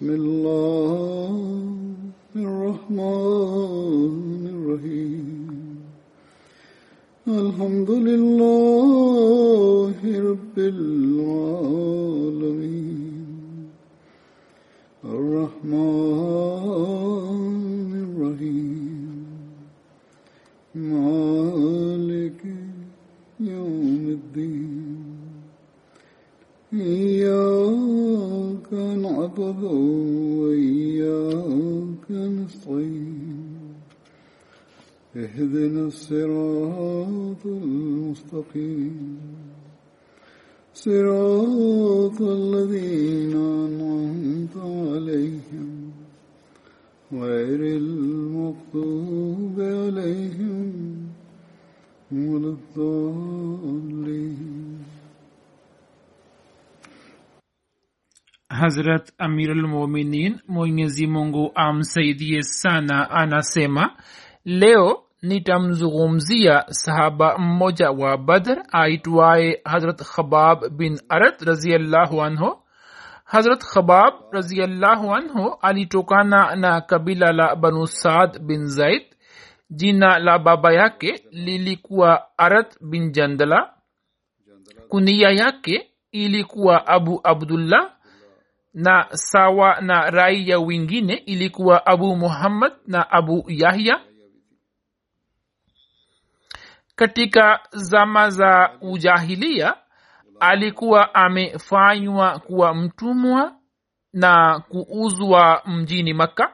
بسم الله hazrat amirulmuminin mwenyezi mungu amsaidie sana anasema leo nitamzungumzia sahaba mmoja wa badr aitwaye hazrat khabab bin arat raziallahu anhu. Hazrat khabab raziallahu anhu alitokana na kabila la banu saad bin zaid. Jina la baba yake lilikuwa arat bin jandala. Kunia yake ilikuwa abu abdullah na sawa na raia wengine ilikuwa abu muhammad na abu yahya. Katika zama za ujahilia alikuwa amefanywa kuwa mtumwa na kuuzwa mjini makka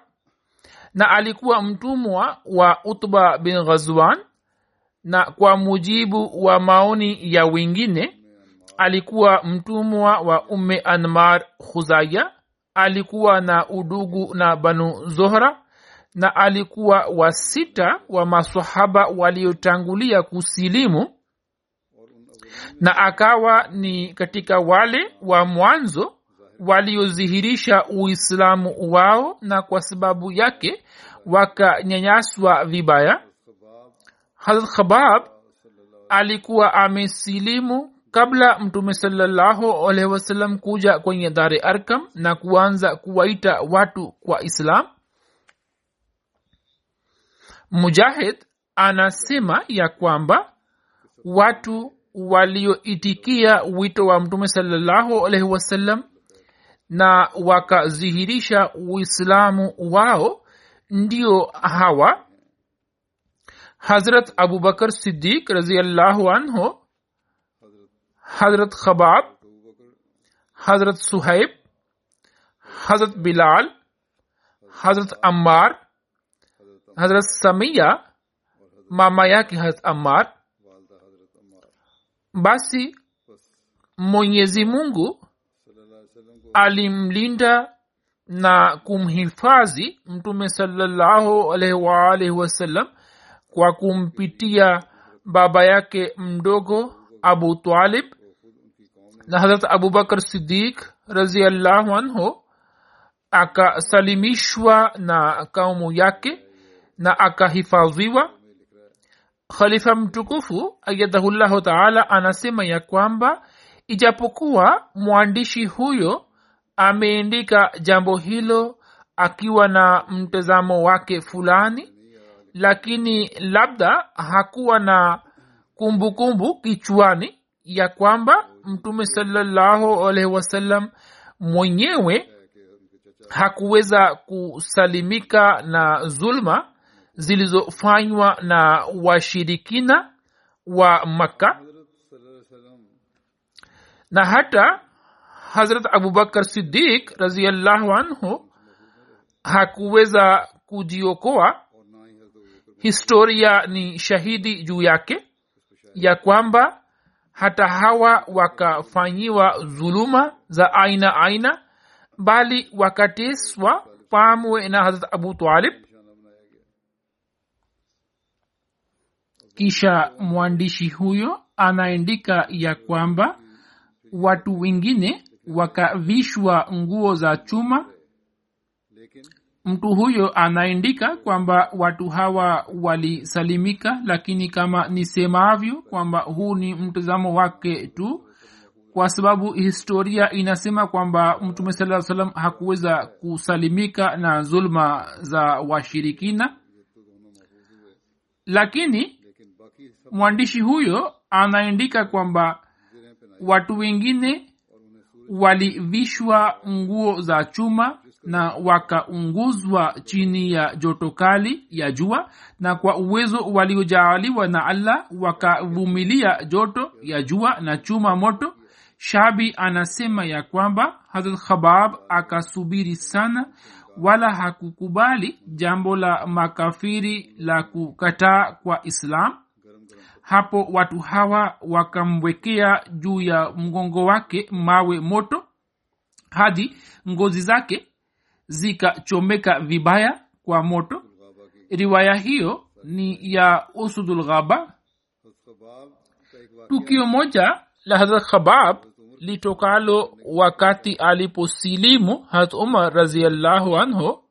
na alikuwa mtumwa wa utba bin ghazwan na kwa mujibu wa maoni ya wengine alikuwa mtumwa wa umme anmar khuzaya alikuwa na udugu na banu zohra na alikuwa wa sita wa masahaba waliotangulia kusilimu na akawa ni katika wale wa mwanzo waliodhihirisha uislamu wao na kwa sababu yake wakanyanyaswa vibaya. Hazrat khabab alikuwa amesilimu kabla mtume salallahu alaihi wasallam kuja kwenye dare arkam na kuanza kuwaita watu kwa islam mujahid anasema ya kwamba watu walioitikia wito wa mtume salallahu alaihi wasallam na wakadhihirisha uislamu wao ndio hawa. Hazrat abubakar siddiq raziallahu anhu hazrat khabab hazrat suhaib hazrat bilal hazrat ammar hazrat samia mama yake hazrat ammar basi mwenyezi mungu alimlinda na kumhifadhi mtume salallahu alaihi waalihi wasallam kwa kumpitia baba yake mdogo abu talib na hazrat abubakar sidik raziallahu anhu akasalimishwa na kaumu yake na akahifadhiwa. Khalifa mtukufu ayadahullahu taala anasema ya kwamba ijapokuwa mwandishi huyo ameandika jambo hilo akiwa na mtazamo wake fulani lakini labda hakuwa na kumbukumbu kumbu kichwani ya kwamba mtume salallahu alaihi wasallam mwenyewe hakuweza kusalimika na zulma zilizofanywa na washirikina wa makka. Na hata hazrat abubakar sidik raziallahu anhu hakuweza kujiokoa. Historia ni shahidi juu yake ya kwamba hata hawa wakafanyiwa dhuluma za aina aina bali wakateswa pamwe na harat abu talib. Kisha mwandishi huyo anaandika ya kwamba watu wengine wakavishwa nguo za chuma mtu huyo anaandika kwamba watu hawa walisalimika lakini kama nisemavyo kwamba huu ni mtazamo wake tu kwa sababu historia inasema kwamba mtume saa salam hakuweza kusalimika na zulma za washirikina. Lakini mwandishi huyo anaandika kwamba watu wengine walivishwa nguo za chuma na wakaunguzwa chini ya joto kali ya jua na kwa uwezo waliojaaliwa na allah wakavumilia joto ya jua na chuma moto. Shabi anasema ya kwamba hazrat khabab akasubiri sana wala hakukubali jambo la makafiri la kukataa kwa islam. Hapo watu hawa wakamwekea juu ya mgongo wake mawe moto hadi ngozi zake zikachomeka vibaya kwa moto. Riwaya hiyo ni ya usudul ghaba. Tukio moja la hazrat khabab litokalo wakati aliposilimu hazrat umar raziallahu anhu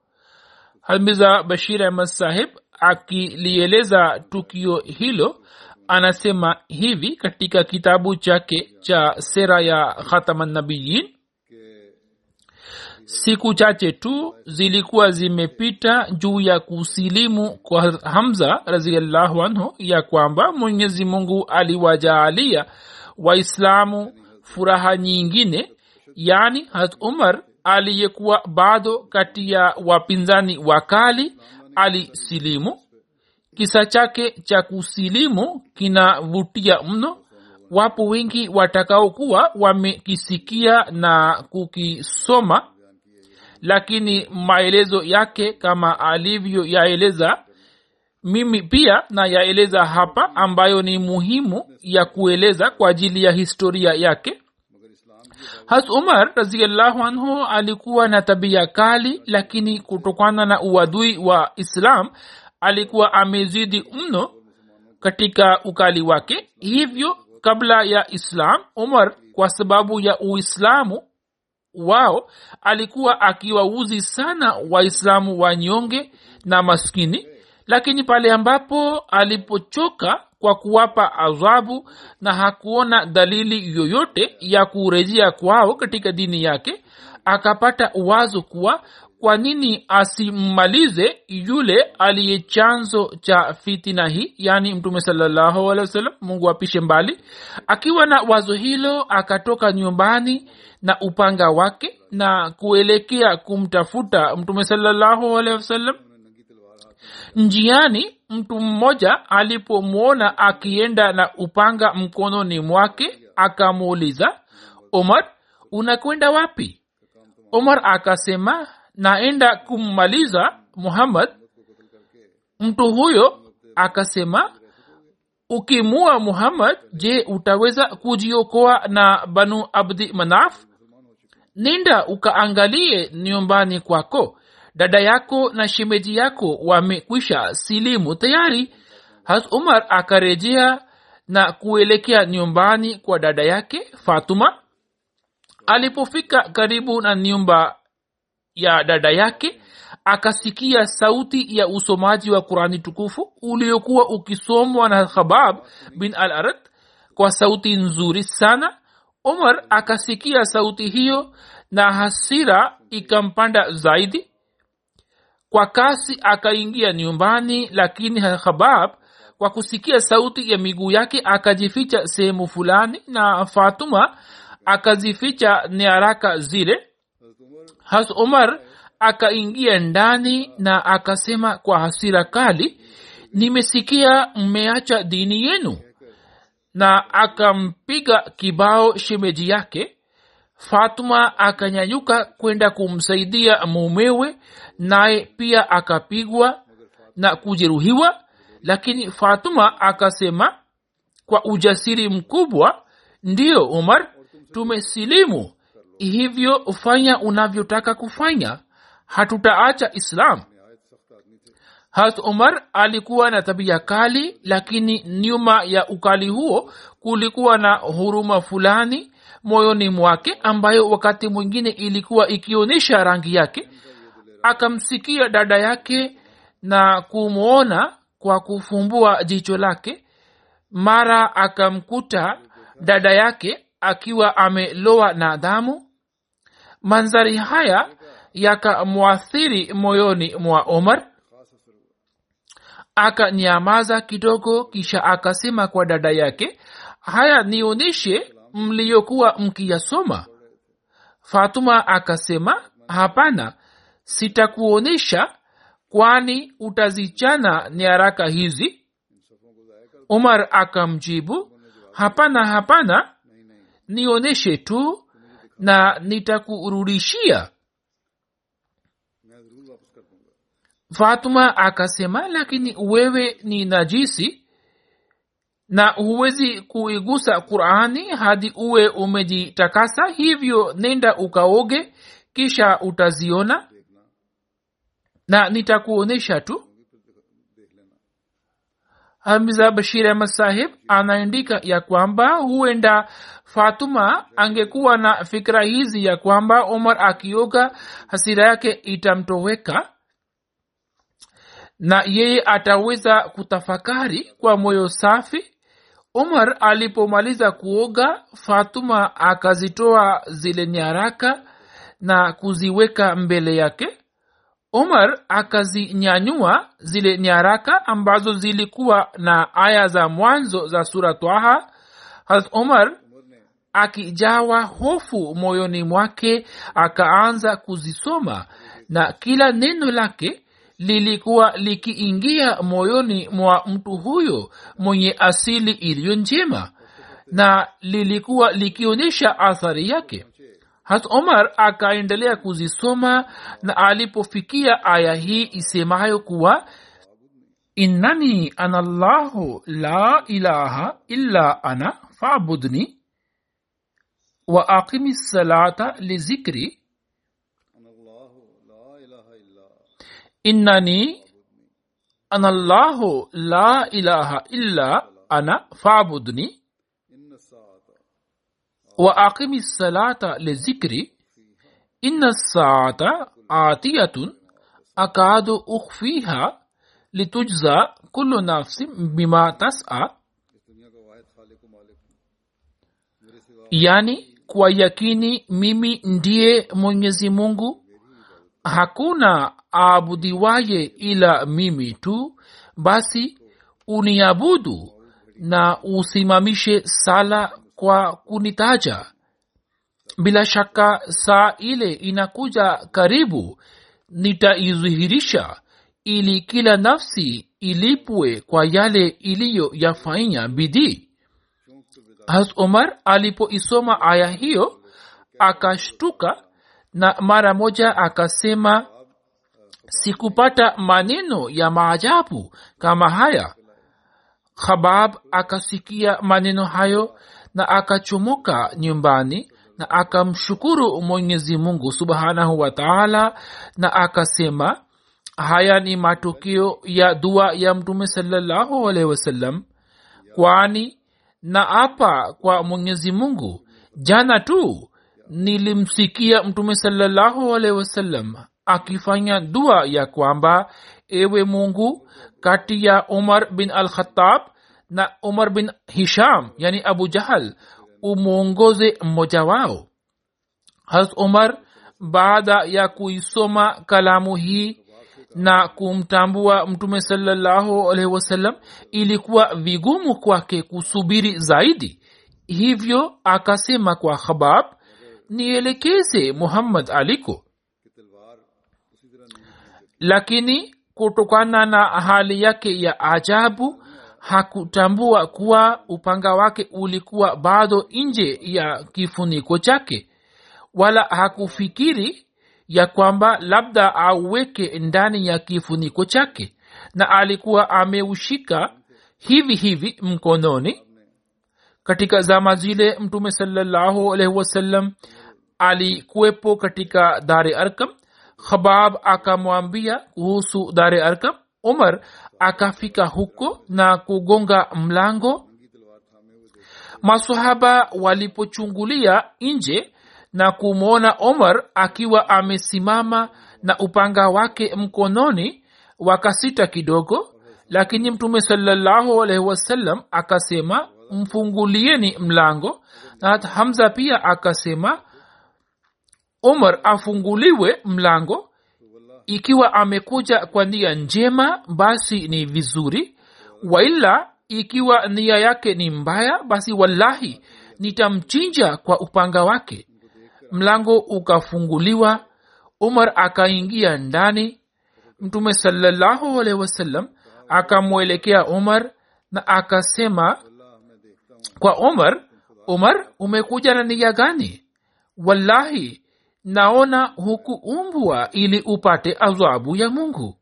hamiza bashir ahmad sahib akilieleza tukio hilo anasema hivi katika kitabu chake cha sera ya khatamannabiyin siku chache tu zilikuwa zimepita juu ya kusilimu kwa hamza raziallahu anhu ya kwamba mwenyezi mungu aliwajaalia waislamu furaha nyingine yani hat umar aliyekuwa bado kati ya wapinzani wakali alisilimu. Kisa chake cha kusilimu kinavutia mno. Wapo wengi watakaokuwa wamekisikia na kukisoma lakini maelezo yake kama alivyoyaeleza mimi pia nayaeleza hapa ambayo ni muhimu ya kueleza kwa ajili ya historia yake. Has umar raziallahu anhu alikuwa na tabia kali lakini kutokana na uadui wa islam alikuwa amezidi mno katika ukali wake. Hivyo kabla ya islam umar kwa sababu ya uislamu wao alikuwa akiwauzi sana waislamu wanyonge na maskini lakini pale ambapo alipochoka kwa kuwapa adhabu na hakuona dalili yoyote ya kurejea kwao katika dini yake akapata wazo kuwa kwa nini asimmalize yule aliye chanzo cha fitina hii? Yaani mtume alehi mungu apishe mbali. Akiwa na wazo hilo akatoka nyumbani na upanga wake na kuelekea kumtafuta mtume salallahu njiani mtu mmoja alipomwona akienda na upanga mkononi mwake akamuuliza omar unakwenda wapi? Omar akasema naenda kummaliza muhammad mtu huyo akasema ukimua muhammad je utaweza kujiokoa na banu abdi manaf? Nenda ukaangalie nyumbani kwako. Dada yako na shemeji yako wamekwisha silimu tayari. Has umar akarejea na kuelekea nyumbani kwa dada yake fatuma. Alipofika karibu na nyumba ya dada yake akasikia sauti ya usomaji wa qurani tukufu uliokuwa ukisomwa na khabab bin al arad kwa sauti nzuri sana. Umar akasikia sauti hiyo na hasira ikampanda zaidi. Kwa kasi akaingia nyumbani lakini khabab kwa kusikia sauti ya miguu yake akajificha sehemu fulani na fatuma akazificha nyaraka zile has omar akaingia ndani na akasema kwa hasira kali nimesikia mmeacha dini yenu. Na akampiga kibao shemeji yake. Fatuma akanyanyuka kwenda kumsaidia mumewe naye pia akapigwa na kujeruhiwa. Lakini fatuma akasema kwa ujasiri mkubwa ndiyo umar tumesilimu hivyo fanya unavyotaka kufanya. Hatutaacha islam. Hat umar alikuwa na tabia kali lakini nyuma ya ukali huo kulikuwa na huruma fulani moyoni mwake ambayo wakati mwingine ilikuwa ikionyesha rangi yake. Akamsikia dada yake na kumwona kwa kufumbua jicho lake. Mara akamkuta dada yake akiwa ameloa na damu manzari haya yakamwathiri moyoni mwa omar. Akanyamaza kidogo kisha akasema kwa dada yake haya nionyeshe mliyokuwa mkiyasoma. Fatuma akasema hapana sitakuonyesha kwani utazichana nyaraka hizi. Umar akamjibu hapana hapana nionyeshe tu na nitakurudishia. Fatuma akasema lakini wewe ni najisi na huwezi kuigusa qurani hadi uwe umejitakasa hivyo nenda ukaoge kisha utaziona na nitakuonyesha tu. Hamiza bashir ahmad sahib anaandika ya kwamba huenda fatuma angekuwa na fikira hizi ya kwamba omar akioga hasira yake itamtoweka na yeye ataweza kutafakari kwa moyo safi. Omar alipomaliza kuoga fatuma akazitoa zile nyaraka na kuziweka mbele yake. Omar akazinyanyua zile nyaraka ambazo zilikuwa na aya za mwanzo za sura twaha harat umar akijawa hofu moyoni mwake akaanza kuzisoma na kila neno lake lilikuwa likiingia moyoni mwa mtu huyo mwenye asili iliyo njema na lilikuwa likionyesha athari yake. Hat omar akaendelea kuzisoma na alipofikia aya hii isemayo kuwa innani ana llahu la ilaha illa ana fabudni wa aqimi salata lizikri innani ana llahu la ilaha illa ana fabudni wa aqimi salata lizikri inna saata atiyatun akadu ukhfiha litujza kullu nafsin bima tasa yani kwa yakini mimi ndiye mwenyezi mungu. Hakuna aabudiwaye ila mimi tu. Basi uniabudu na usimamishe sala kwa kunitaja. Bila shaka saa ile inakuja karibu nitaizihirisha ili kila nafsi ilipwe kwa yale iliyoyafanya bidii has omar alipoisoma aya hiyo akashtuka na mara moja akasema sikupata maneno ya maajabu kama haya. Khabab akasikia maneno hayo na akachomoka nyumbani na akamshukuru mwenyezi mungu subhanahu wa taala na akasema haya ni matokeo ya dua ya mtume salallahu alaihi wasallam kwani na apa kwa mwenyezi mungu jana tu nilimsikia mtume salallahu alaihi wasallam akifanya dua ya kwamba ewe mungu kati ya umar bin al khatab na umar bin hisham yani abu jahal umwongoze mmoja wao. Has umar baada ya kuisoma kalamu hii na kumtambua mtume salallahu alaihi wasallam ilikuwa vigumu kwake kusubiri zaidi. Hivyo akasema kwa khabab nielekeze muhammad aliko. Lakini kutokana na hali yake ya ajabu hakutambua kuwa upanga wake ulikuwa bado nje ya kifuniko chake wala hakufikiri ya kwamba labda auweke ndani ya kifuniko chake. Na alikuwa ameushika hivi hivi mkononi. Katika zama zile mtume salallahu alaihi wasallam alikuwepo katika dare arkam. Khabab akamwambia kuhusu dare arkam. Umar akafika huko na kugonga mlango. Masahaba walipochungulia nje na kumwona omar akiwa amesimama na upanga wake mkononi wakasita kidogo. Lakini mtume salallahu alaihi wasallam akasema mfungulieni mlango. Na hamza pia akasema omar afunguliwe mlango. Ikiwa amekuja kwa nia njema basi ni vizuri. Waila ikiwa nia yake ni mbaya basi wallahi nitamchinja kwa upanga wake mlango ukafunguliwa umar akaingia ndani. Mtume salallahu alaihi wasallam akamwelekea umar na akasema kwa umar umar umekuja na nia gani? Wallahi naona hukuumbwa ili upate adhabu ya mungu.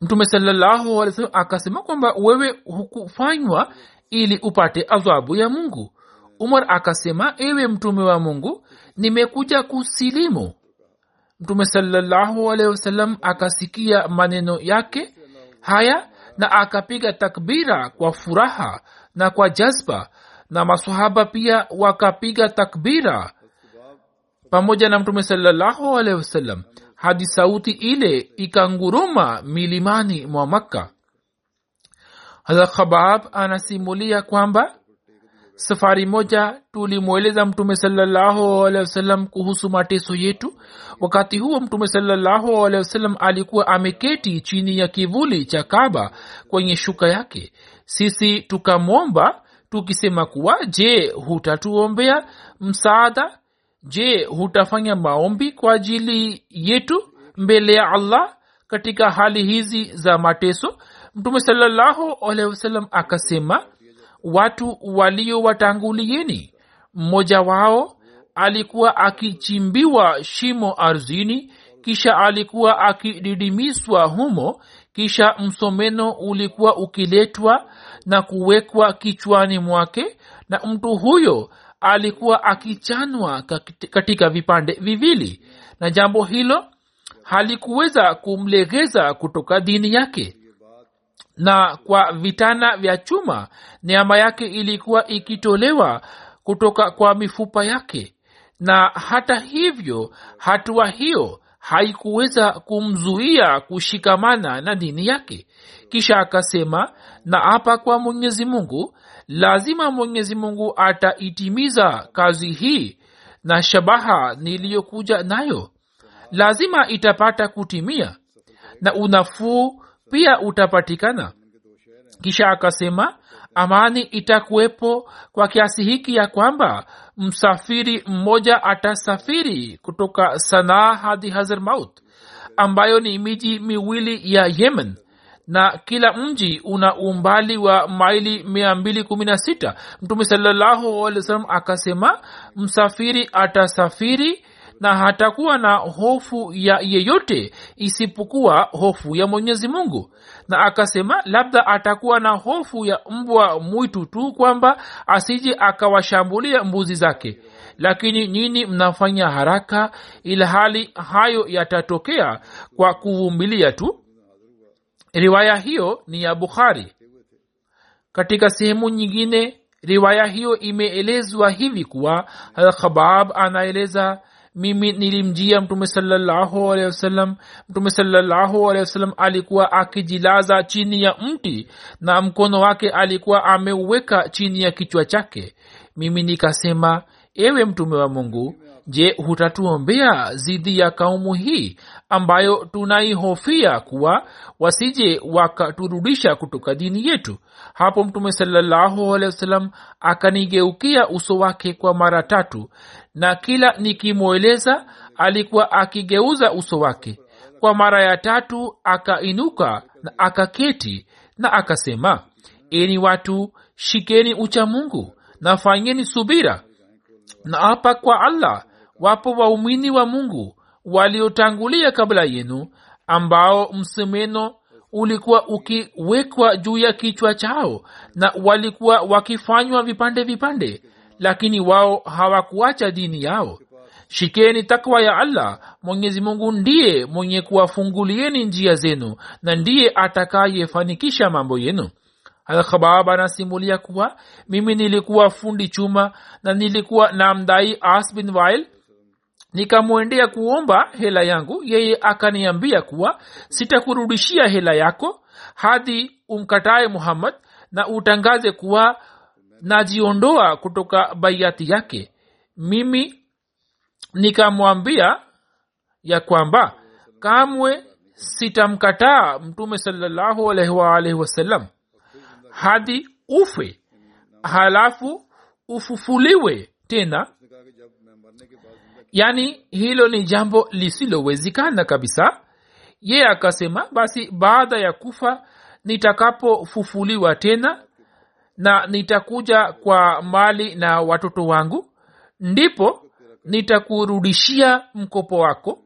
Mtume salallahu alih akasema kwamba wewe hukufanywa ili upate adhabu ya mungu umar akasema ewe mtume wa mungu nimekuja kusilimu. Mtume salallahu akasikia maneno yake haya na akapiga takbira kwa furaha na kwa jazba na masahaba pia wakapiga takbira pamoja na mtume salallahu wasallam hadi sauti ile ikanguruma milimani mwa makka. Khabab anasimulia kwamba safari moja tulimweleza mtume sawasalam kuhusu mateso yetu. Wakati huo mtume sawasalam alikuwa ameketi chini ya kivuli cha kaba kwenye shuka yake. Sisi tukamwomba tukisema kuwa je hutatuombea msaada? Je hutafanya maombi kwa ajili yetu mbele ya allah katika hali hizi za mateso? Mtume salallahu akasema watu waliowatangulieni. Mmoja wao alikuwa akichimbiwa shimo ardhini kisha alikuwa akididimiswa humo kisha msomeno ulikuwa ukiletwa na kuwekwa kichwani mwake na mtu huyo alikuwa akichanwa katika vipande viwili. Na jambo hilo halikuweza kumlegeza kutoka dini yake na kwa vitana vya chuma neama yake ilikuwa ikitolewa kutoka kwa mifupa yake. Na hata hivyo hatua hiyo haikuweza kumzuia kushikamana na dini yake. Kisha akasema na hapa kwa mwenyezi mungu lazima mwenyezi mungu ataitimiza kazi hii na shabaha niliyokuja nayo. Lazima itapata kutimia na unafuu pia utapatikana. Kisha akasema amani itakuwepo kwa kiasi hiki ya kwamba msafiri mmoja atasafiri kutoka sanaa hadi hazarmaut ambayo ni miji miwili ya yemen na kila mji una umbali wa maili 216 mtume salallahu alih wa sallam akasema msafiri atasafiri na hatakuwa na hofu ya yeyote isipokuwa hofu ya mwenyezi mungu. Na akasema labda atakuwa na hofu ya mbwa mwitu tu kwamba asije akawashambulia mbuzi zake. Lakini nyini mnafanya haraka ila hali hayo yatatokea kwa kuvumilia tu. Riwaya hiyo ni ya bukhari. Katika sehemu nyingine riwaya hiyo imeelezwa hivi kuwa khabab anaeleza mimi nilimjia mtume wasallam mtume wasallam alikuwa akijilaza chini ya mti na mkono wake alikuwa ameuweka chini ya kichwa chake. Mimi nikasema ewe mtume wa mungu je hutatuombea zidi ya kaumu hii ambayo tunaihofia kuwa wasije wakaturudisha kutoka dini yetu. Hapo mtume sawasalam akanigeukia uso wake kwa mara tatu na kila nikimweleza alikuwa akigeuza uso wake. Kwa mara ya tatu akainuka na akaketi na akasema eni watu shikeni ucha mungu na fanyeni subira. Na hapa kwa allah wapo waumini wa mungu waliotangulia kabla yenu ambao msemeno ulikuwa ukiwekwa juu ya kichwa chao na walikuwa wakifanywa vipande vipande lakini wao hawakuacha dini yao. Shikeni takwa ya allah mwenyezi mungu ndiye mwenye kuwafungulieni njia zenu na ndiye atakayefanikisha mambo yenu. Alkhabab anasimulia kuwa mimi nilikuwa fundi chuma na nilikuwa namdai as bin wail nikamwendea kuomba hela yangu yeye akaniambia kuwa sitakurudishia hela yako hadi umkataye muhammad na utangaze kuwa najiondoa kutoka baiati yake. Mimi nikamwambia ya kwamba kamwe sitamkataa mtume waalihi wasallam hadi ufe. Halafu ufufuliwe tena yaani hilo ni jambo lisilowezekana kabisa. Ye akasema basi baada ya kufa nitakapofufuliwa tena na nitakuja kwa mali na watoto wangu ndipo nitakurudishia mkopo wako.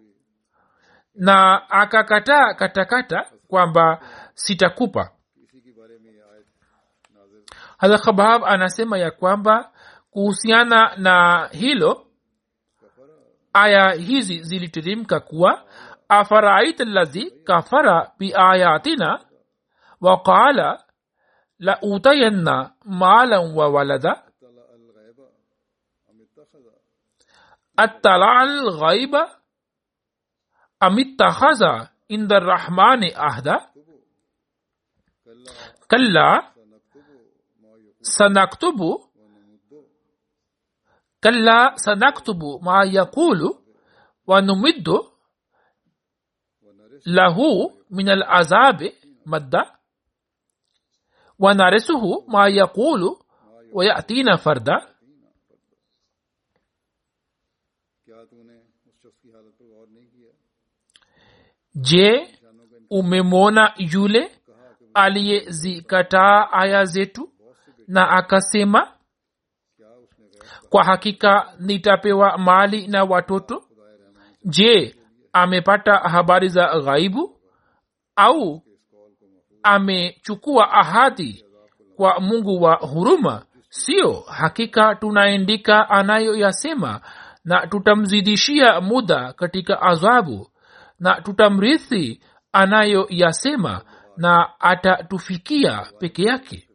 Na akakataa katakata kwamba sitakupa. Hadhakhabab anasema ya kwamba kuhusiana na hilo aya hizi zilitirimka kuwa afaraait lazi kafara biayatina waqala la utayanna malan wa walada atala alghaiba amittakhaza inda rahmani ahda kalla sanaktubu, sanaktubu كلا سنكتب ما يقول ونمد له من العذاب مدا ونرثه ما يقول ويأتينا فردا je umemwona yule aliyezikataa aya zetu na akasema kwa hakika nitapewa mali na watoto? Je amepata habari za ghaibu? Au amechukua ahadi kwa mungu wa huruma? Sio hakika tunaendika anayoyasema na tutamzidishia muda katika adhabu na tutamrithi anayoyasema na atatufikia peke yake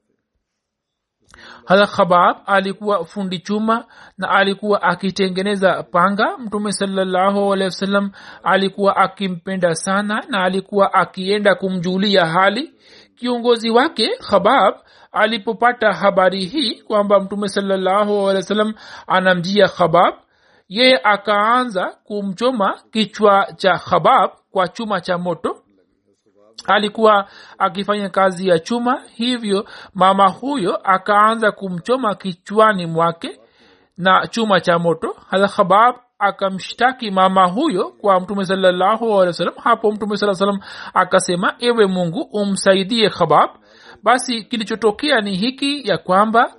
hadha khabab alikuwa fundi chuma na alikuwa akitengeneza panga. Mtume sawasalam alikuwa akimpenda sana na alikuwa akienda kumjulia hali. Kiongozi wake khabab alipopata habari hii kwamba mtume salallahu anamjia khabab yeye akaanza kumchoma kichwa cha khabab kwa chuma cha moto alikuwa akifanya kazi ya chuma hivyo mama huyo akaanza kumchoma kichwani mwake na chuma cha moto. Khabab akamshtaki mama huyo kwa mtume salallahu hapo mtume saa salam akasema ewe mungu umsaidie khabab. Basi kilichotokea ni hiki ya kwamba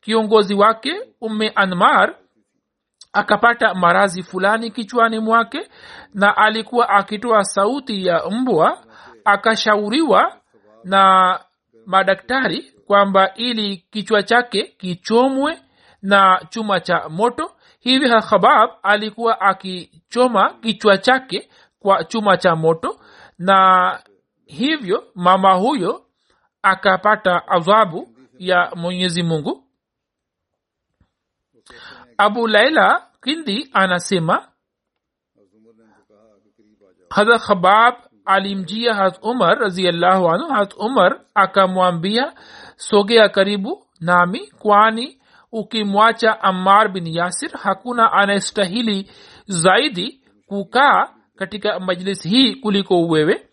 kiongozi wake umme anmar akapata marazi fulani kichwani mwake na alikuwa akitoa sauti ya mbwa akashauriwa na madaktari kwamba ili kichwa chake kichomwe na chuma cha moto. Hivi khabab alikuwa akichoma kichwa chake kwa chuma cha moto na hivyo mama huyo akapata adhabu ya mwenyezi mungu. Abu laila kindi anasema hadha khabab alimjia hat umar raziallahu anhu. Hat umar akamwambia sogea karibu nami kwani ukimwacha ammar bin yasir hakuna anayestahili zaidi kukaa katika majlis hii kuliko wewe.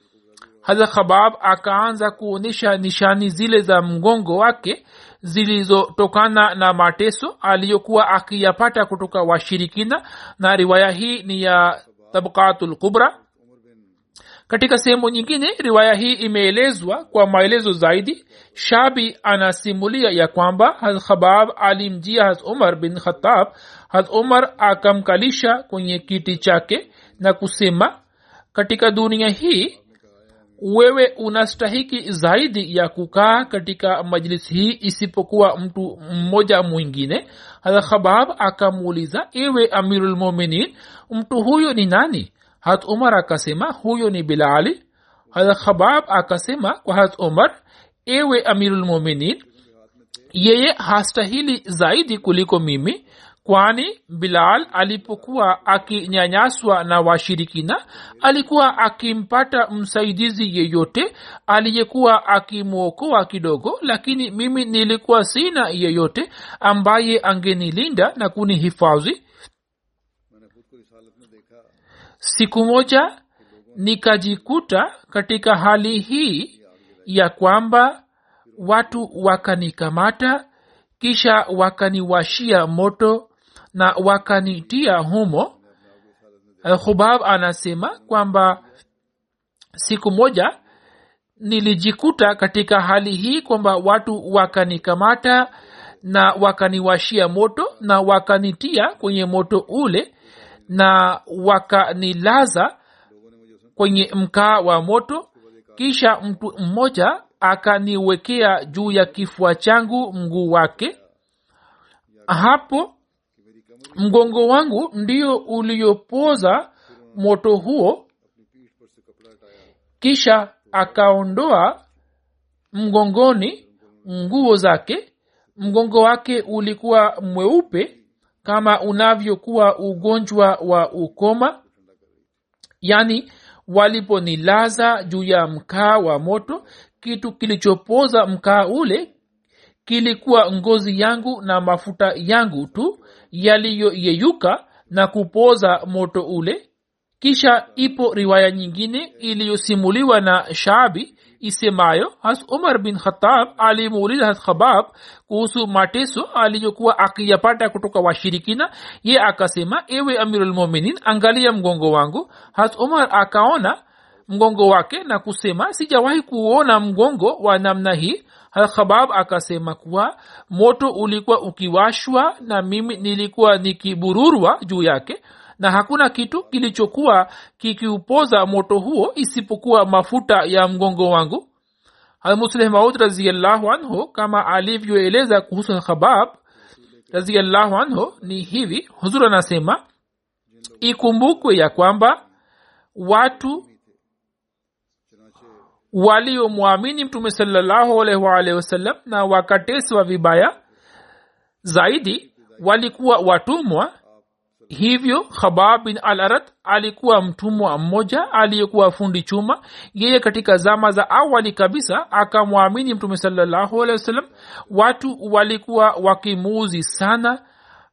Haza khabab akaanza kuonyesha nishani zile za mgongo wake zilizotokana na mateso aliyokuwa akiyapata kutoka washirikina. Na riwaya hii ni ya tabkatul kubra katika sehemu nyingine riwaya hii imeelezwa kwa maelezo zaidi. Shabi anasimulia ya kwamba haz khabab alimjia haz umar bin khatab haz umar akamkalisha kwenye kiti chake na kusema katika dunia hii wewe unastahiki zaidi ya kukaa katika majlisi hii isipokuwa mtu mmoja mwingine. Hadha akamuuliza ewe amirulmuminin mtu huyo ni nani hat umar akasema huyo ni bilali hadrat khabab akasema kwa hat umar ewe amirulmuminin yeye hastahili zaidi kuliko mimi kwani bilal alipokuwa akinyanyaswa na washirikina alikuwa akimpata msaidizi yeyote aliyekuwa akimwokoa kidogo lakini mimi nilikuwa sina yeyote ambaye angenilinda na kunihifadhi siku moja nikajikuta katika hali hii ya kwamba watu wakanikamata kisha wakaniwashia moto na wakanitia humo. Khubab anasema kwamba siku moja nilijikuta katika hali hii kwamba watu wakanikamata na wakaniwashia moto na wakanitia kwenye moto ule na wakanilaza kwenye mkaa wa moto kisha mtu mmoja akaniwekea juu ya kifua changu mguu wake. Hapo mgongo wangu ndio uliopoza moto huo kisha akaondoa mgongoni nguo zake. Mgongo wake ulikuwa mweupe kama unavyokuwa ugonjwa wa ukoma yani waliponilaza juu ya mkaa wa moto kitu kilichopoza mkaa ule kilikuwa ngozi yangu na mafuta yangu tu yaliyoyeyuka na kupoza moto ule. Kisha ipo riwaya nyingine iliyosimuliwa na shabi isemayo has umar bin khatab alimuuliza has khabab kuhusu mateso aliyokuwa akiyapata kutoka washirikina ye akasema ewe amirulmuminin angalia mgongo wangu has umar akaona mgongo wake na kusema sijawahi kuona mgongo wa namna hii khabab akasema kuwa moto ulikuwa ukiwashwa na mimi nilikuwa nikibururwa juu yake na hakuna kitu kilichokuwa kikiupoza moto huo isipokuwa mafuta ya mgongo wangu. Hamusleh maud raziallahu anhu kama alivyoeleza kuhusu khabab raziallahu anhu ni hivi. Huzur anasema ikumbukwe ya kwamba watu waliomwamini mtume waalihi wasallam na wakateswa vibaya zaidi walikuwa watumwa hivyo khabab bin al arat alikuwa mtumwa mmoja aliyekuwa fundi chuma. Yeye katika zama za awali kabisa akamwamini mtume salallahu alehi wasallam. Watu walikuwa wakimuuzi sana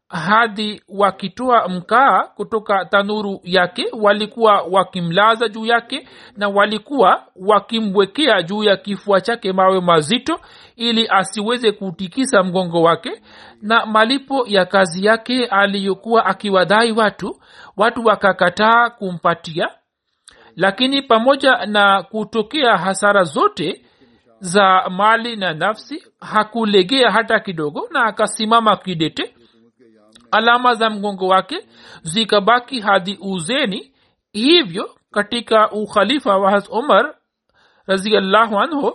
hadi wakitoa mkaa kutoka tanuru yake walikuwa wakimlaza juu yake na walikuwa wakimwekea juu ya kifua chake mawe mazito ili asiweze kutikisa mgongo wake. Na malipo ya kazi yake aliyokuwa akiwadai watu watu wakakataa kumpatia. Lakini pamoja na kutokea hasara zote za mali na nafsi hakulegea hata kidogo na akasimama kidete alama za mgongo wake zikabaki hadi uzeni. Hivyo katika ukhalifa wa has umar raziallahu anhu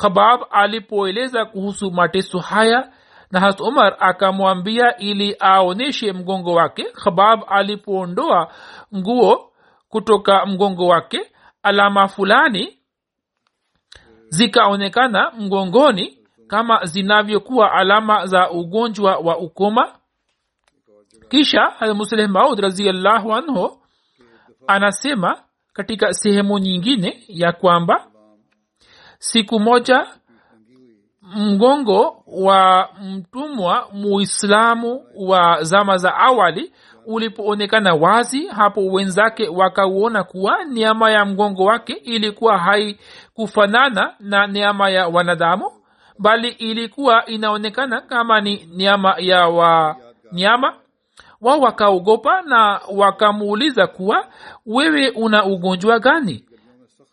khabab alipoeleza kuhusu mateso haya na has umar akamwambia ili aoneshe mgongo wake khabab alipoondoa nguo kutoka mgongo wake alama fulani zikaonekana mgongoni kama zinavyokuwa alama za ugonjwa wa ukoma kisha musleh maud raziallahu anhu anasema katika sehemu nyingine ya kwamba siku moja mgongo wa mtumwa muislamu wa zama za awali ulipoonekana wazi hapo wenzake wakauona kuwa niama ya mgongo wake ilikuwa haikufanana na niama ya wanadamu bali ilikuwa inaonekana kama ni niama ya wanyama wao wakaogopa na wakamuuliza kuwa wewe una ugonjwa gani?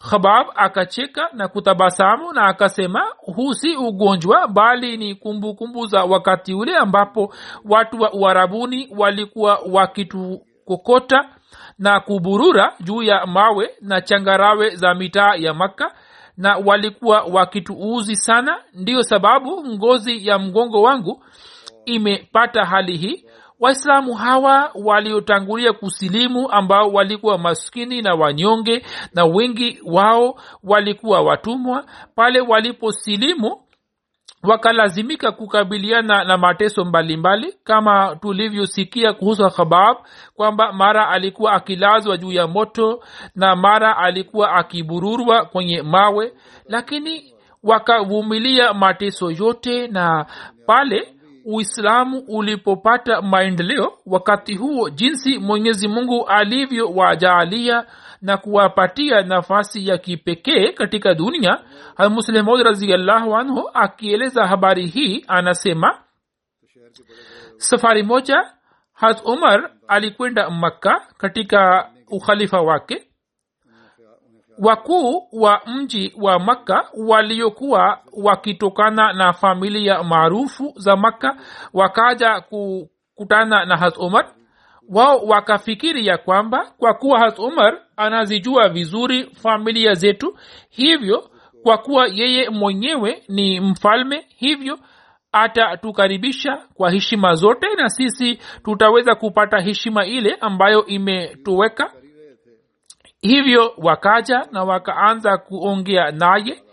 Khabab akacheka na kutabasamu na akasema huu si ugonjwa bali ni kumbukumbu kumbu za wakati ule ambapo watu wa uharabuni walikuwa wakitukokota na kuburura juu ya mawe na changarawe za mitaa ya makka na walikuwa wakituuzi sana. Ndiyo sababu ngozi ya mgongo wangu imepata hali hii waislamu hawa waliotangulia kusilimu ambao walikuwa maskini na wanyonge na wengi wao walikuwa watumwa pale waliposilimu wakalazimika kukabiliana na mateso mbalimbali mbali, kama tulivyosikia kuhusu khabab kwamba mara alikuwa akilazwa juu ya moto na mara alikuwa akibururwa kwenye mawe lakini wakavumilia mateso yote na pale uislamu ulipopata maendeleo wakati huo jinsi mwenyezi mungu alivyowajaalia na kuwapatia nafasi ya kipekee katika dunia muslimod raziallahu anhu akieleza habari hii anasema safari moja hat umar alikwenda makka katika ukhalifa wake wakuu wa mji wa makka waliokuwa wakitokana na familia maarufu za makka wakaja kukutana na has umar wao wakafikiri ya kwamba kwa kuwa has umar anazijua vizuri familia zetu hivyo kwa kuwa yeye mwenyewe ni mfalme hivyo atatukaribisha kwa heshima zote na sisi tutaweza kupata heshima ile ambayo imetoweka hivyo wakaja na wakaanza kuongea naye.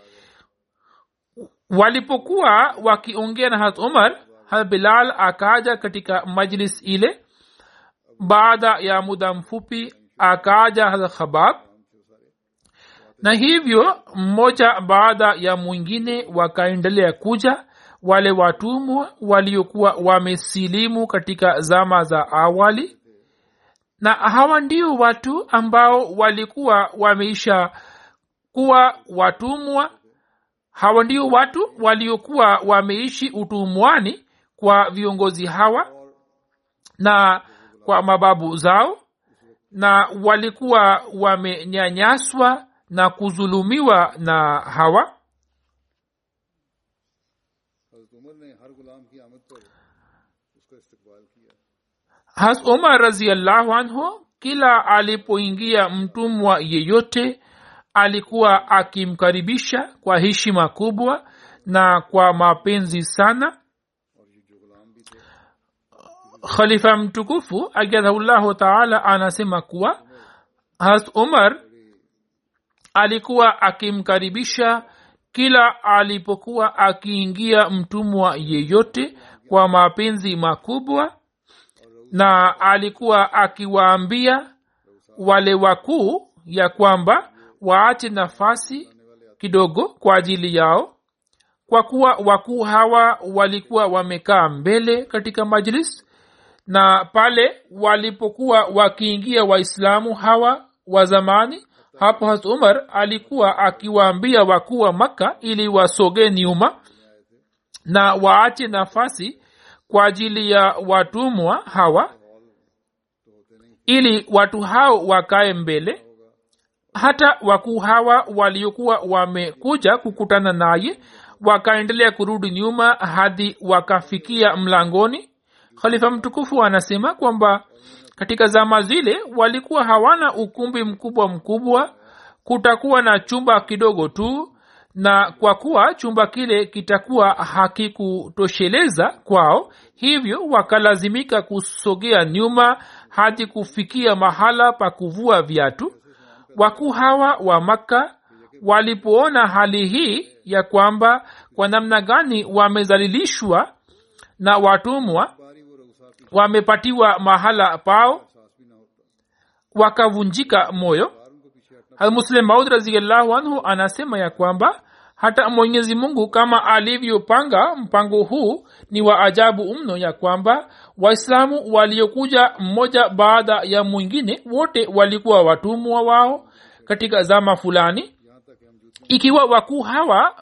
Walipokuwa wakiongea na hat umar hat bilal akaja katika majlis ile. Baada ya muda mfupi akaja hat khabab. Na hivyo mmoja baada ya mwingine wakaendelea kuja. Wale watumwa waliokuwa wamesilimu katika zama za awali na hawa ndio watu ambao walikuwa wameisha kuwa watumwa. Hawa ndio watu waliokuwa wameishi utumwani kwa viongozi hawa na kwa mababu zao na walikuwa wamenyanyaswa na kuzulumiwa na hawa has umar raziallahu anhu kila alipoingia mtumwa yeyote alikuwa akimkaribisha kwa heshima kubwa na kwa mapenzi sana. Khalifa mtukufu agadhahullahu taala anasema kuwa has umar alikuwa akimkaribisha kila alipokuwa akiingia mtumwa yeyote kwa mapenzi makubwa na alikuwa akiwaambia wale wakuu ya kwamba waache nafasi kidogo kwa ajili yao kwa kuwa wakuu hawa walikuwa wamekaa mbele katika majlis na pale walipokuwa wakiingia waislamu hawa wa zamani hapo has umar alikuwa akiwaambia wakuu wa makka ili wasogee nyuma na waache nafasi kwa ajili ya watumwa hawa ili watu hao wakae mbele hata wakuu hawa waliokuwa wamekuja kukutana naye wakaendelea kurudi nyuma hadi wakafikia mlangoni. Khalifa mtukufu anasema kwamba katika zama zile walikuwa hawana ukumbi mkubwa mkubwa kutakuwa na chumba kidogo tu na kwa kuwa chumba kile kitakuwa hakikutosheleza kwao hivyo wakalazimika kusogea nyuma hadi kufikia mahala pa kuvua viatu. Wakuu hawa wa makka walipoona hali hii ya kwamba kwa namna gani wamezalilishwa na watumwa wamepatiwa mahala pao wakavunjika moyo muslim maud raziallahu anhu anasema ya kwamba hata mwenyezi mungu kama alivyopanga mpango huu ni wa ajabu mno ya kwamba waislamu waliokuja mmoja baada ya mwingine wote walikuwa watumwa wao katika zama fulani. Ikiwa wakuu hawa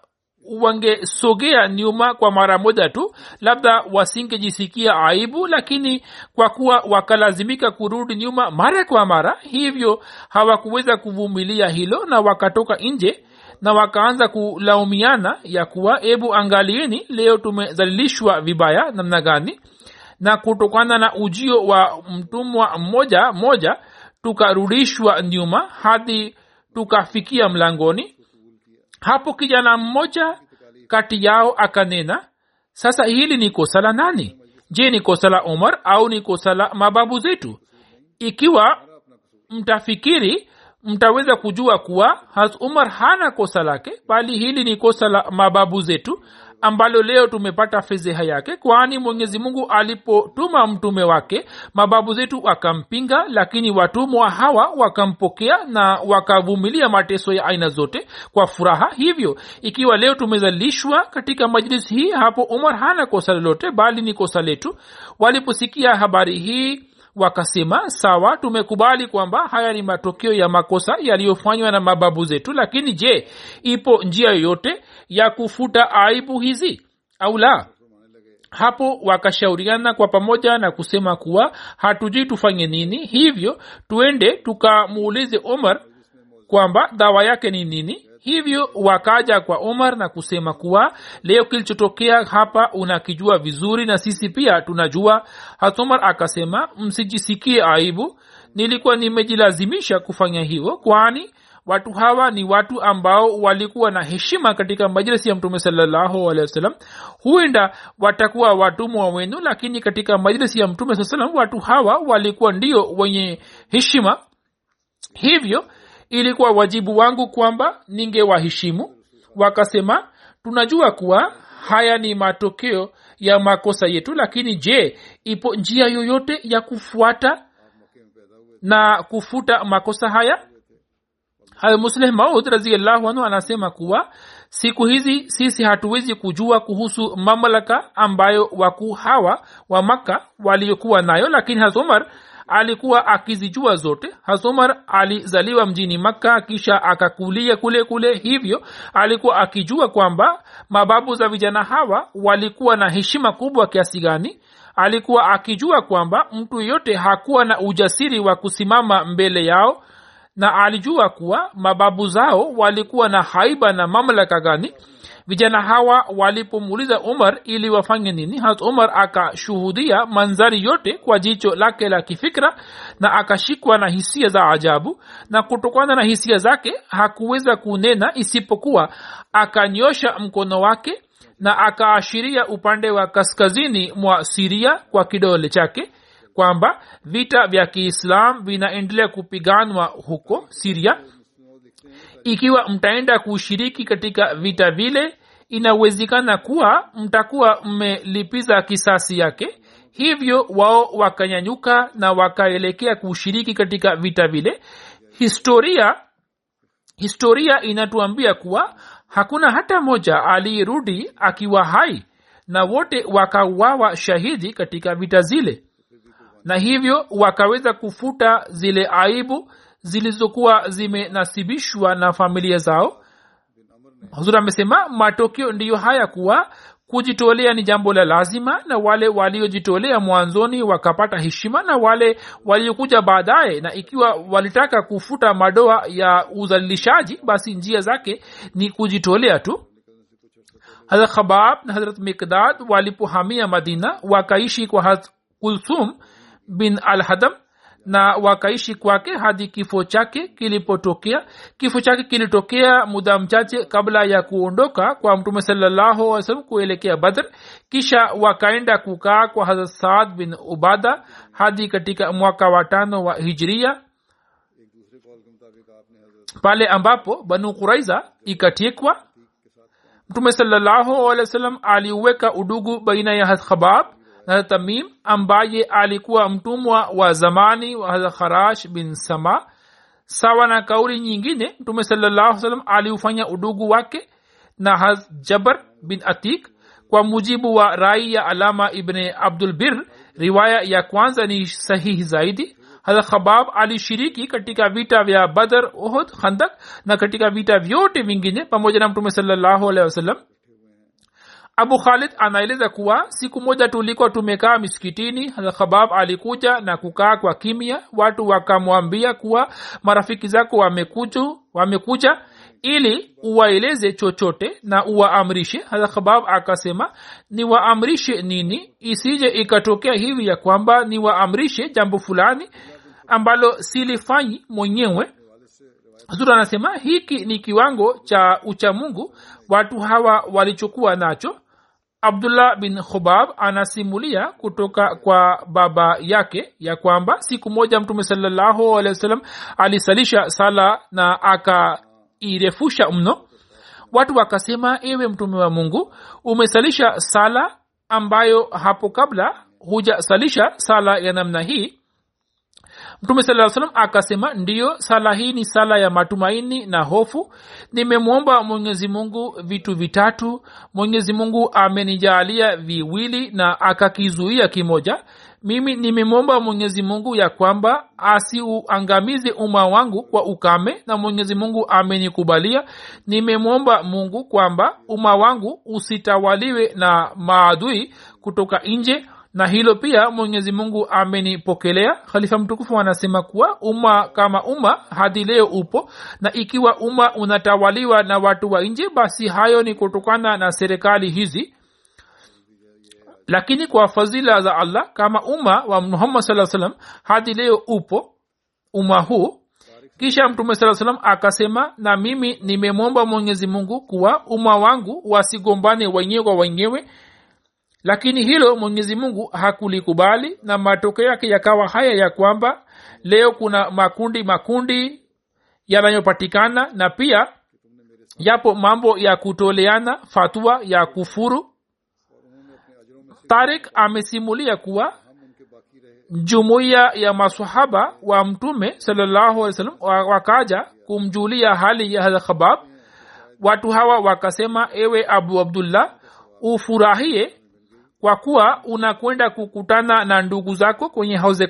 wangesogea nyuma kwa mara moja tu labda wasingejisikia aibu lakini kwa kuwa wakalazimika kurudi nyuma mara kwa mara hivyo hawakuweza kuvumilia hilo na wakatoka nje na wakaanza kulaumiana ya kuwa ebu angalieni leo tumezalilishwa vibaya namna gani? Na kutokana na ujio wa mtumwa mmoja moja tukarudishwa nyuma hadi tukafikia mlangoni hapo kijana mmoja kati yao akanena sasa hili ni kosa la nani? Je ni kosa la umar au ni kosa la mababu zetu? Ikiwa mtafikiri mtaweza kujua kuwa has umar hana kosa lake bali hili ni kosa la mababu zetu ambalo leo tumepata fedheha yake kwani mwenyezi mungu alipotuma mtume wake mababu zetu wakampinga lakini watumwa hawa wakampokea na wakavumilia mateso ya aina zote kwa furaha. Hivyo ikiwa leo tumezalishwa katika majlisi hii hapo umar hana kosa lolote bali ni kosa letu. Waliposikia habari hii wakasema sawa tumekubali kwamba haya ni matokeo ya makosa yaliyofanywa na mababu zetu lakini je ipo njia yoyote ya kufuta aibu hizi au la? Hapo wakashauriana kwa pamoja na kusema kuwa hatujui tufanye nini hivyo tuende tukamuulize omar kwamba dawa yake ni nini hivyo wakaja kwa umar na kusema kuwa leo kilichotokea hapa unakijua vizuri na sisi pia tunajua. Hatumar akasema msijisikie aibu. Nilikuwa nimejilazimisha kufanya hivyo kwani watu hawa ni watu ambao walikuwa na heshima katika majlisi ya mtume sawasalam huenda watakuwa watumwa wenu lakini katika majlisi ya mtume saa salam watu hawa walikuwa ndio wenye heshima. Hivyo ilikuwa wajibu wangu kwamba ningewaheshimu. Wakasema tunajua kuwa haya ni matokeo ya makosa yetu lakini je ipo njia yoyote ya kufuata na kufuta makosa haya? Musleh maud raziallahu anhu anasema kuwa siku hizi sisi hatuwezi kujua kuhusu mamlaka ambayo wakuu hawa wa makka waliokuwa nayo lakini hazumar alikuwa akizijua zote. Hasomar alizaliwa mjini makka kisha akakulia kule kule. Hivyo alikuwa akijua kwamba mababu za vijana hawa walikuwa na heshima kubwa kiasi gani. Alikuwa akijua kwamba mtu yeyote hakuwa na ujasiri wa kusimama mbele yao na alijua kuwa mababu zao walikuwa na haiba na mamlaka gani vijana hawa walipomuuliza umar ili wafanye nini hat umar akashuhudia manzari yote kwa jicho lake la kifikra na akashikwa na hisia za ajabu. Na kutokana na hisia zake hakuweza kunena isipokuwa akanyosha mkono wake na akaashiria upande wa kaskazini mwa siria kwa kidole chake kwamba vita vya kiislam vinaendelea kupiganwa huko siria ikiwa mtaenda kushiriki katika vita vile inawezekana kuwa mtakuwa mmelipiza kisasi yake hivyo wao wakanyanyuka na wakaelekea kushiriki katika vita vile. Historia historia inatuambia kuwa hakuna hata moja aliyerudi akiwa hai na wote wakauawa shahidi katika vita zile. Na hivyo wakaweza kufuta zile aibu zilizokuwa zimenasibishwa na familia zao huzur amesema matokeo ndiyo haya kuwa kujitolea ni jambo la lazima na wale waliojitolea mwanzoni wakapata heshima na wale waliokuja baadaye. Na ikiwa walitaka kufuta madoa ya uzalilishaji basi njia zake ni kujitolea tu. Harat khabab na harat mikdad walipohamia madina wakaishi kwa harat kulsum bin alhadam na wakaishi kwake hadi kifo chake kilipotokea. Kifo chake kilitokea muda mchache kabla ya kuondoka kwa mtume salallahu kuelekea badr. Kisha wakaenda kukaa kwa hazrat saad bin ubada hadi katika mwaka wa tano wa hijria pale ambapo banu kuraiza ikatekwa. Mtume salallahu alehi wa sallam aliuweka udugu baina ya khabab na tamim ambaye alikuwa mtumwa wa zamani wa kharash bin sama sawa na kauli nyingine mtume salallahu salam aliufanya udugu wake na jabar bin atik kwa mujibu wa rai ya alama ibn abdul bir riwaya ya kwanza ni sahihi zaidi. Hadha khabab alishiriki katika vita vya badar uhud khandak na katika vita vyote vingine pamoja na mtume salallahu alehi abu khalid anaeleza kuwa siku moja tulikuwa tumekaa misikitini khabab alikuja na kukaa kwa kimya. Watu wakamwambia kuwa marafiki zako wamekuja, wamekuja ili uwaeleze chochote na uwaamrishe. Khabab akasema niwaamrishe nini? Isije ikatokea hivi ya kwamba niwaamrishe jambo fulani ambalo silifanyi mwenyewe. Hazur anasema hiki ni kiwango cha uchamungu watu hawa walichokuwa nacho abdullah bin khubab anasimulia kutoka kwa baba yake ya kwamba siku moja mtume salallahu alehi alisalisha sala na akairefusha mno. Watu wakasema ewe mtume wa mungu umesalisha sala ambayo hapo kabla hujasalisha sala ya namna hii mtume saa salam akasema ndiyo sala hii ni sala ya matumaini na hofu. Nimemwomba mwenyezi mungu vitu vitatu. Mwenyezi mungu amenijaalia viwili na akakizuia kimoja. Mimi nimemwomba mwenyezi mungu ya kwamba asiuangamize umma wangu kwa ukame na mwenyezi mungu amenikubalia. Nimemwomba mungu kwamba umma wangu usitawaliwe na maadui kutoka nje na hilo pia mwenyezi mungu amenipokelea. Khalifa mtukufu anasema kuwa umma kama umma hadi leo upo. Na ikiwa umma unatawaliwa na watu wa nje basi hayo ni kutokana na serikali hizi. Lakini kwa fadhila za allah kama umma wa muhammad saa salam hadi leo upo umma huu. Kisha mtume saa salam akasema na mimi nimemwomba mwenyezi mungu kuwa umma wangu wasigombane wenyewe kwa wenyewe lakini hilo mwenyezi mungu hakulikubali na matokeo yake yakawa haya ya kwamba leo kuna makundi makundi yanayopatikana na pia yapo mambo ya kutoleana fatua ya kufuru. Tarik amesimulia kuwa jumuiya ya masahaba wa mtume salallahu wakaja kumjulia hali ya khabab. Watu hawa wakasema ewe abu abdullah ufurahie kwa kuwa unakwenda kukutana na ndugu zako kwenye hauze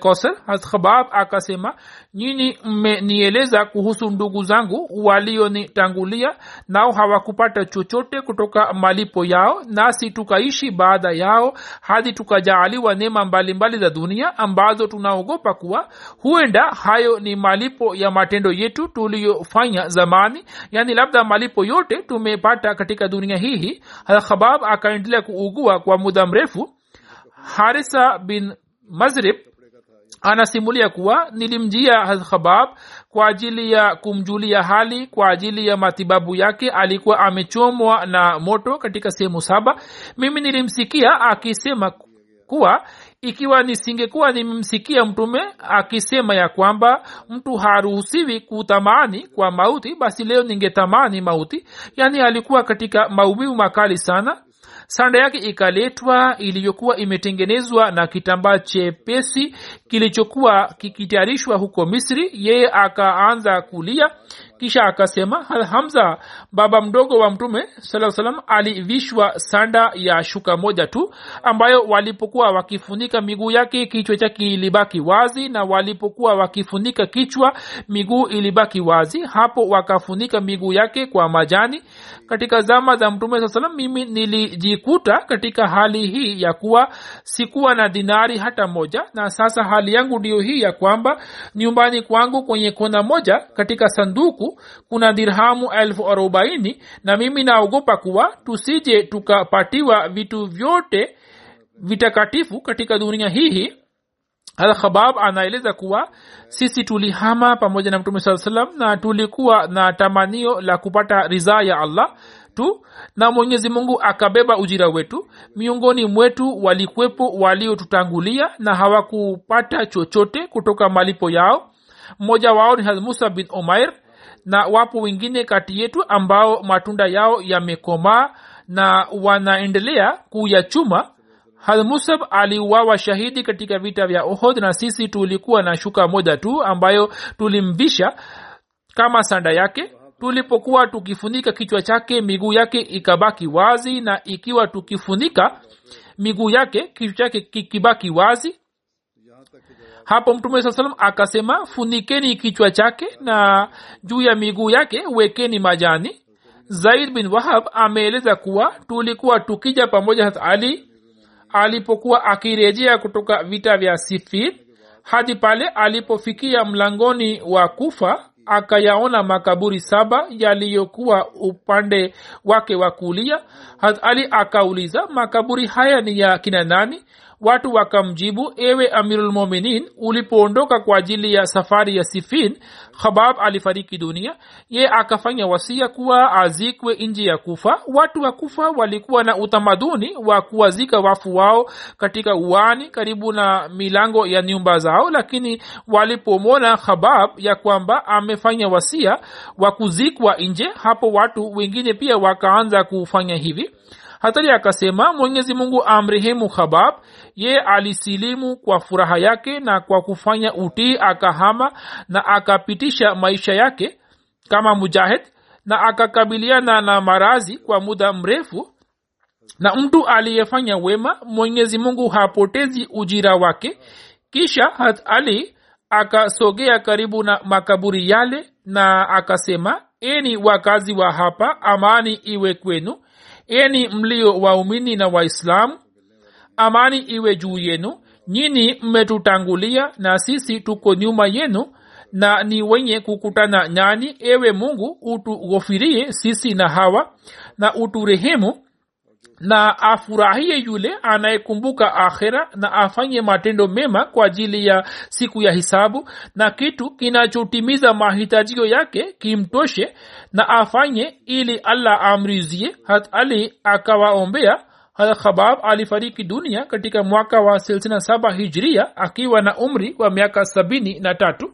khabab akasema nyini mmenieleza kuhusu ndugu zangu walionitangulia nao hawakupata chochote kutoka malipo yao nasi tukaishi baada yao hadi tukajaaliwa neema mbalimbali za dunia ambazo tunaogopa kuwa. Huenda hayo ni malipo ya matendo yetu tuliyofanya zamani yaani labda malipo yote tumepata katika dunia hii. Khabab akaendelea kuugua kwa muda mrefu. Harisa bin mazrib anasimulia kuwa nilimjia khabab kwa ajili ya kumjulia hali kwa ajili ya matibabu yake. Alikuwa amechomwa na moto katika sehemu saba. Mimi nilimsikia akisema kuwa ikiwa nisingekuwa nimemsikia mtume akisema ya kwamba mtu haruhusiwi kutamani kwa mauti basi leo ningetamani mauti. Yaani alikuwa katika maumivu makali sana sanda yake ikaletwa iliyokuwa imetengenezwa na kitambaa chepesi kilichokuwa kikitayarishwa huko misri. Yeye akaanza kulia kisha akasema hamza baba mdogo wa mtume saa salam alivishwa sanda ya shuka moja tu ambayo walipokuwa wakifunika miguu yake kichwa chake ilibaki wazi na walipokuwa wakifunika kichwa miguu ilibaki wazi. Hapo wakafunika miguu yake kwa majani. Katika zama za mtume salam mimi nilijikuta katika hali hii ya kuwa sikuwa na dinari hata moja na sasa hali yangu ndiyo hii ya kwamba nyumbani kwangu kwenye kona moja katika sanduku kuna dirhamu elfu arobaini na mimi naogopa kuwa tusije tukapatiwa vitu vyote vitakatifu katika dunia hii. Alkhabab anaeleza kuwa sisi tulihama pamoja na mtume saa salam na tulikuwa na tamanio la kupata ridhaa ya allah tu na mwenyezi mungu akabeba ujira wetu. Miongoni mwetu walikwepo waliotutangulia na hawakupata chochote kutoka malipo yao. Mmoja wao ni hamusa bin umair na wapo wengine kati yetu ambao matunda yao yamekomaa na wanaendelea kuyachuma. Hadmusab aliuawa shahidi katika vita vya ohod na sisi tulikuwa na shuka moja tu ambayo tulimvisha kama sanda yake. Tulipokuwa tukifunika kichwa chake miguu yake ikabaki wazi na ikiwa tukifunika miguu yake kichwa chake kikibaki wazi hapo mtume saa salam akasema funikeni kichwa chake na juu ya miguu yake wekeni majani. Zaid bin wahab ameeleza kuwa tulikuwa tukija pamoja hat ali alipokuwa akirejea kutoka vita vya sifir hadi pale alipofikia mlangoni wa kufa akayaona makaburi saba yaliyokuwa upande wake wa kulia. Hat ali akauliza makaburi haya ni ya kina nani watu wakamjibu ewe amirulmuminin ulipoondoka kwa ajili ya safari ya sifin khabab alifariki dunia. Ye akafanya wasia kuwa azikwe nji ya kufa. Watu wa kufa walikuwa na utamaduni wa kuwazika wafu wao katika uani karibu na milango ya nyumba zao lakini walipomwona khabab ya kwamba amefanya wasia wa kuzikwa nje hapo watu wengine pia wakaanza kufanya hivi hatari akasema mwenyezi mungu amrehemu khabab. Ye alisilimu kwa furaha yake na kwa kufanya utii akahama na akapitisha maisha yake kama mujahid na akakabiliana na marazi kwa muda mrefu. Na mtu aliyefanya wema mwenyezi mungu hapotezi ujira wake. Kisha hat ali akasogea karibu na makaburi yale na akasema eni wakazi wa hapa amani iwe kwenu eni mlio waumini na waislamu. Amani iwe juu yenu. Nyini mmetutangulia na sisi tuko nyuma yenu na ni wenye kukutana nyani. Ewe mungu utughofirie sisi na hawa na uturehemu na afurahie yule anayekumbuka akhera na afanye matendo mema kwa ajili ya siku ya hisabu na kitu kinachotimiza mahitajio yake kimtoshe na afanye ili allah amrizie. Hat ali akawaombea hat khabab alifariki dunia katika mwaka wa silsina saba hijria akiwa na umri wa miaka sabini na tatu